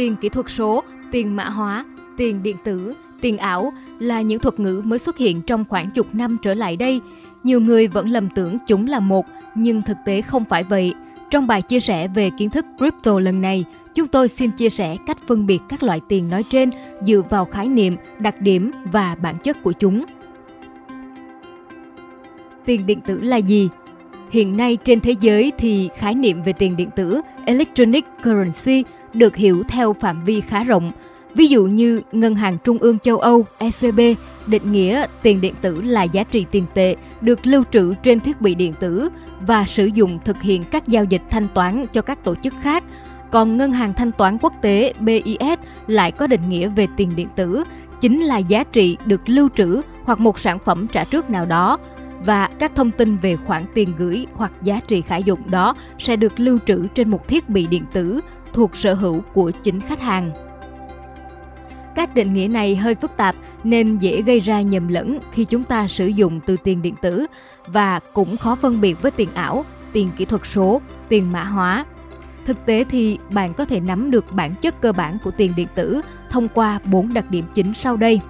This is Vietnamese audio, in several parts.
Tiền kỹ thuật số, tiền mã hóa, tiền điện tử, tiền ảo là những thuật ngữ mới xuất hiện trong khoảng chục năm trở lại đây. Nhiều người vẫn lầm tưởng chúng là một, nhưng thực tế không phải vậy. Trong bài chia sẻ về kiến thức crypto lần này, chúng tôi xin chia sẻ cách phân biệt các loại tiền nói trên dựa vào khái niệm, đặc điểm và bản chất của chúng. Tiền điện tử là gì? Hiện nay trên thế giới thì khái niệm về tiền điện tử electronic currency được hiểu theo phạm vi khá rộng. Ví dụ như Ngân hàng Trung ương châu Âu ECB định nghĩa tiền điện tử là giá trị tiền tệ được lưu trữ trên thiết bị điện tử và sử dụng thực hiện các giao dịch thanh toán cho các tổ chức khác. Còn Ngân hàng Thanh toán Quốc tế BIS lại có định nghĩa về tiền điện tử, chính là giá trị được lưu trữ hoặc một sản phẩm trả trước nào đó và các thông tin về khoản tiền gửi hoặc giá trị khả dụng đó sẽ được lưu trữ trên một thiết bị điện tử thuộc sở hữu của chính khách hàng. Các định nghĩa này hơi phức tạp nên dễ gây ra nhầm lẫn khi chúng ta sử dụng từ tiền điện tử và cũng khó phân biệt với tiền ảo, tiền kỹ thuật số, tiền mã hóa. Thực tế thì bạn có thể nắm được bản chất cơ bản của tiền điện tử thông qua bốn đặc điểm chính sau đây.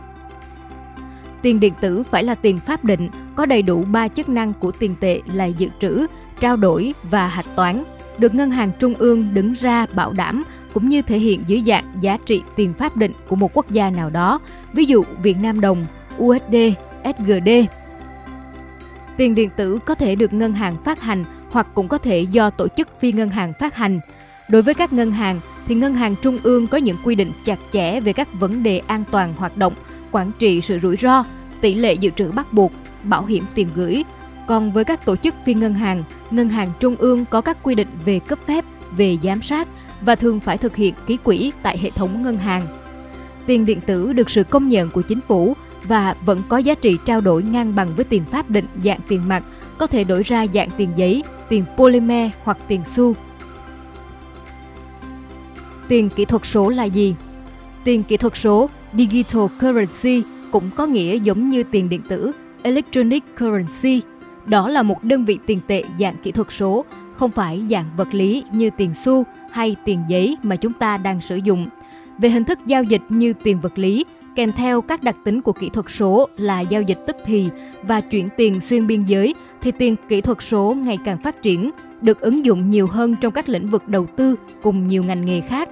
Tiền điện tử phải là tiền pháp định, có đầy đủ ba chức năng của tiền tệ là dự trữ, trao đổi và hạch toán, được ngân hàng trung ương đứng ra bảo đảm cũng như thể hiện dưới dạng giá trị tiền pháp định của một quốc gia nào đó, ví dụ Việt Nam đồng, USD, SGD. Tiền điện tử có thể được ngân hàng phát hành hoặc cũng có thể do tổ chức phi ngân hàng phát hành. Đối với các ngân hàng thì ngân hàng trung ương có những quy định chặt chẽ về các vấn đề an toàn hoạt động, quản trị sự rủi ro, tỷ lệ dự trữ bắt buộc, bảo hiểm tiền gửi. Còn với các tổ chức phi ngân hàng, ngân hàng trung ương có các quy định về cấp phép, về giám sát và thường phải thực hiện ký quỹ tại hệ thống ngân hàng. Tiền điện tử được sự công nhận của chính phủ và vẫn có giá trị trao đổi ngang bằng với tiền pháp định dạng tiền mặt, có thể đổi ra dạng tiền giấy, tiền polymer hoặc tiền xu. Tiền kỹ thuật số là gì? Tiền kỹ thuật số Digital Currency cũng có nghĩa giống như tiền điện tử Electronic Currency. Đó là một đơn vị tiền tệ dạng kỹ thuật số, không phải dạng vật lý như tiền xu hay tiền giấy mà chúng ta đang sử dụng. Về hình thức giao dịch như tiền vật lý, kèm theo các đặc tính của kỹ thuật số là giao dịch tức thì và chuyển tiền xuyên biên giới thì tiền kỹ thuật số ngày càng phát triển, được ứng dụng nhiều hơn trong các lĩnh vực đầu tư cùng nhiều ngành nghề khác.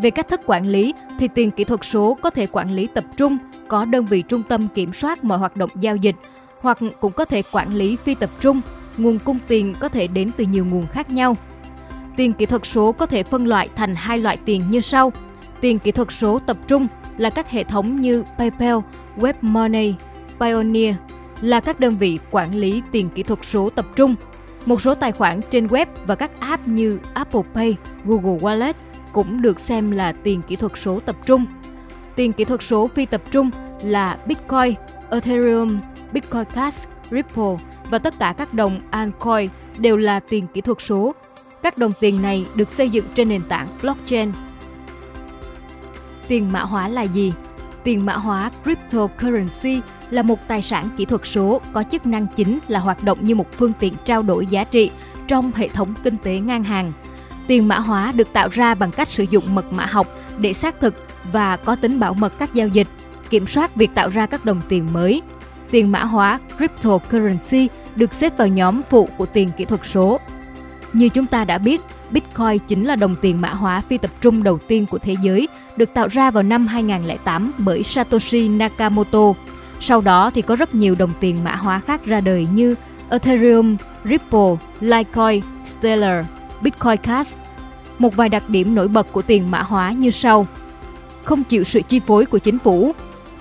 Về cách thức quản lý thì tiền kỹ thuật số có thể quản lý tập trung, có đơn vị trung tâm kiểm soát mọi hoạt động giao dịch hoặc cũng có thể quản lý phi tập trung, nguồn cung tiền có thể đến từ nhiều nguồn khác nhau. Tiền kỹ thuật số có thể phân loại thành hai loại tiền như sau. Tiền kỹ thuật số tập trung là các hệ thống như PayPal, WebMoney, Pioneer là các đơn vị quản lý tiền kỹ thuật số tập trung. Một số tài khoản trên web và các app như Apple Pay, Google Wallet cũng được xem là tiền kỹ thuật số tập trung. Tiền kỹ thuật số phi tập trung là Bitcoin, Ethereum, Bitcoin Cash, Ripple và tất cả các đồng altcoin đều là tiền kỹ thuật số. Các đồng tiền này được xây dựng trên nền tảng blockchain. Tiền mã hóa là gì? Tiền mã hóa cryptocurrency là một tài sản kỹ thuật số có chức năng chính là hoạt động như một phương tiện trao đổi giá trị trong hệ thống kinh tế ngang hàng – Tiền mã hóa được tạo ra bằng cách sử dụng mật mã học để xác thực và có tính bảo mật các giao dịch, kiểm soát việc tạo ra các đồng tiền mới. Tiền mã hóa cryptocurrency được xếp vào nhóm phụ của tiền kỹ thuật số. Như chúng ta đã biết, Bitcoin chính là đồng tiền mã hóa phi tập trung đầu tiên của thế giới, được tạo ra vào năm 2008 bởi Satoshi Nakamoto. Sau đó thì có rất nhiều đồng tiền mã hóa khác ra đời như Ethereum, Ripple, Litecoin, Stellar, Bitcoin Cash. Một vài đặc điểm nổi bật của tiền mã hóa như sau. Không chịu sự chi phối của chính phủ,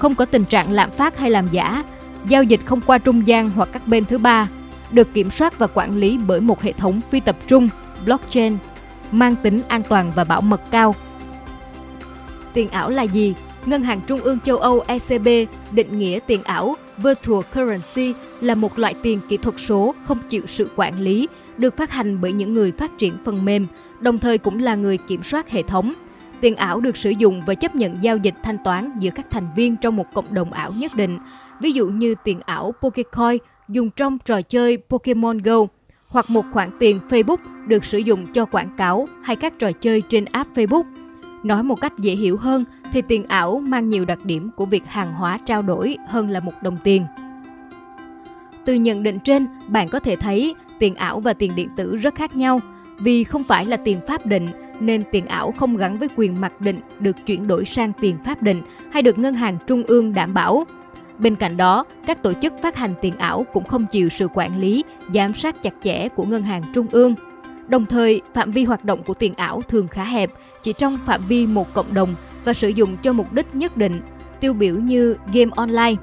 không có tình trạng lạm phát hay làm giả, giao dịch không qua trung gian hoặc các bên thứ ba, được kiểm soát và quản lý bởi một hệ thống phi tập trung, blockchain, mang tính an toàn và bảo mật cao. Tiền ảo là gì? Ngân hàng Trung ương châu Âu ECB định nghĩa tiền ảo Virtual Currency là một loại tiền kỹ thuật số không chịu sự quản lý, được phát hành bởi những người phát triển phần mềm, đồng thời cũng là người kiểm soát hệ thống. Tiền ảo được sử dụng và chấp nhận giao dịch thanh toán giữa các thành viên trong một cộng đồng ảo nhất định, ví dụ như tiền ảo Pokecoin dùng trong trò chơi Pokemon Go, hoặc một khoản tiền Facebook được sử dụng cho quảng cáo hay các trò chơi trên app Facebook. Nói một cách dễ hiểu hơn thì tiền ảo mang nhiều đặc điểm của việc hàng hóa trao đổi hơn là một đồng tiền. Từ nhận định trên, bạn có thể thấy tiền ảo và tiền điện tử rất khác nhau vì không phải là tiền pháp định nên tiền ảo không gắn với quyền mặc định được chuyển đổi sang tiền pháp định hay được ngân hàng trung ương đảm bảo. Bên cạnh đó, các tổ chức phát hành tiền ảo cũng không chịu sự quản lý, giám sát chặt chẽ của ngân hàng trung ương. Đồng thời, phạm vi hoạt động của tiền ảo thường khá hẹp, chỉ trong phạm vi một cộng đồng và sử dụng cho mục đích nhất định, tiêu biểu như game online.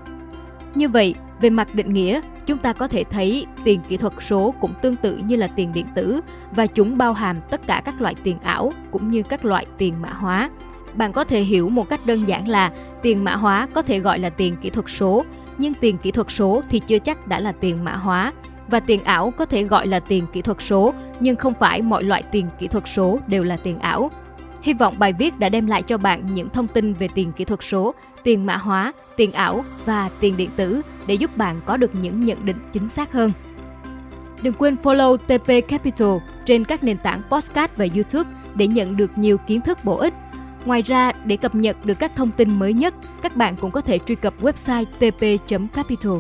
Như vậy, về mặt định nghĩa, chúng ta có thể thấy tiền kỹ thuật số cũng tương tự như là tiền điện tử và chúng bao hàm tất cả các loại tiền ảo cũng như các loại tiền mã hóa. Bạn có thể hiểu một cách đơn giản là tiền mã hóa có thể gọi là tiền kỹ thuật số, nhưng tiền kỹ thuật số thì chưa chắc đã là tiền mã hóa và tiền ảo có thể gọi là tiền kỹ thuật số, nhưng không phải mọi loại tiền kỹ thuật số đều là tiền ảo. Hy vọng bài viết đã đem lại cho bạn những thông tin về tiền kỹ thuật số, tiền mã hóa, tiền ảo và tiền điện tử để giúp bạn có được những nhận định chính xác hơn. Đừng quên follow TP Capital trên các nền tảng podcast và YouTube để nhận được nhiều kiến thức bổ ích. Ngoài ra, để cập nhật được các thông tin mới nhất, các bạn cũng có thể truy cập website tp.capital.